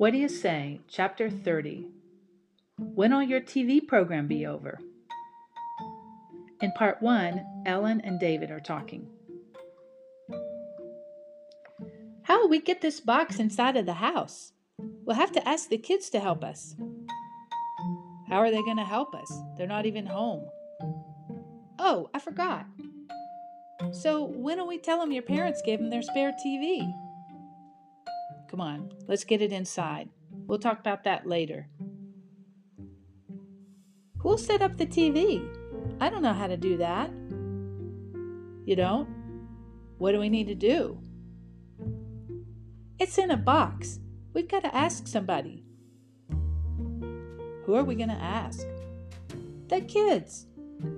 What do you say? Chapter 30. When'll your TV program be over? In part one, Ellen and David are talking. How will we get this box inside of the house? We'll have to ask the kids to help us. How are they going to help us? They're not even home. Oh, I forgot. So, when will we tell them your parents gave them their spare TV? Come on, let's get it inside. We'll talk about that later. Who'll set up the TV? I don't know how to do that. You don't? What do we need to do? It's in a box. We've got to ask somebody. Who are we going to ask? The kids.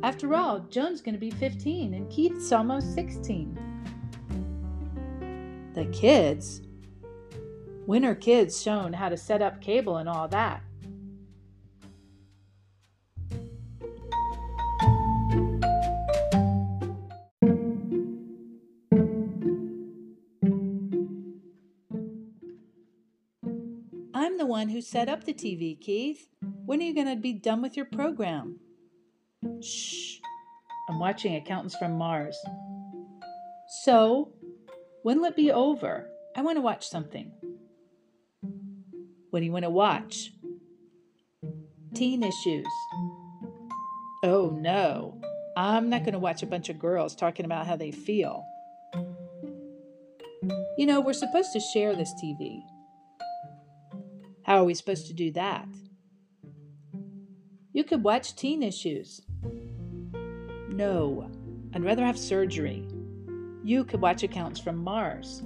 After all, Joan's going to be 15 and Keith's almost 16. The kids? When are kids shown how to set up cable and all that? I'm the one who set up the TV, Keith. When are you going to be done with your program? Shh. I'm watching Accountants from Mars. So, when will it be over? I want to watch something. What do you want to watch? Teen issues. Oh no, I'm not going to watch a bunch of girls talking about how they feel. You know, we're supposed to share this TV. How are we supposed to do that? You could watch teen issues. No, I'd rather have surgery. You could watch accounts from Mars.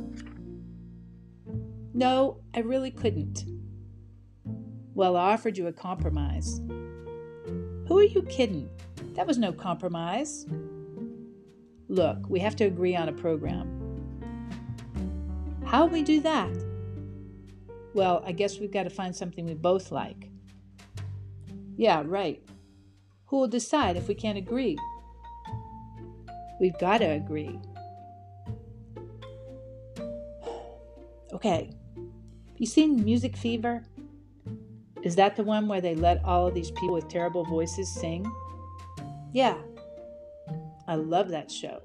No, I really couldn't. Well, I offered you a compromise. Who are you kidding? That was no compromise. Look, we have to agree on a program. How'll we do that? Well, I guess we've got to find something we both like. Yeah, right. Who will decide if we can't agree? We've got to agree. okay. You seen Music Fever? Is that the one where they let all of these people with terrible voices sing? Yeah. I love that show.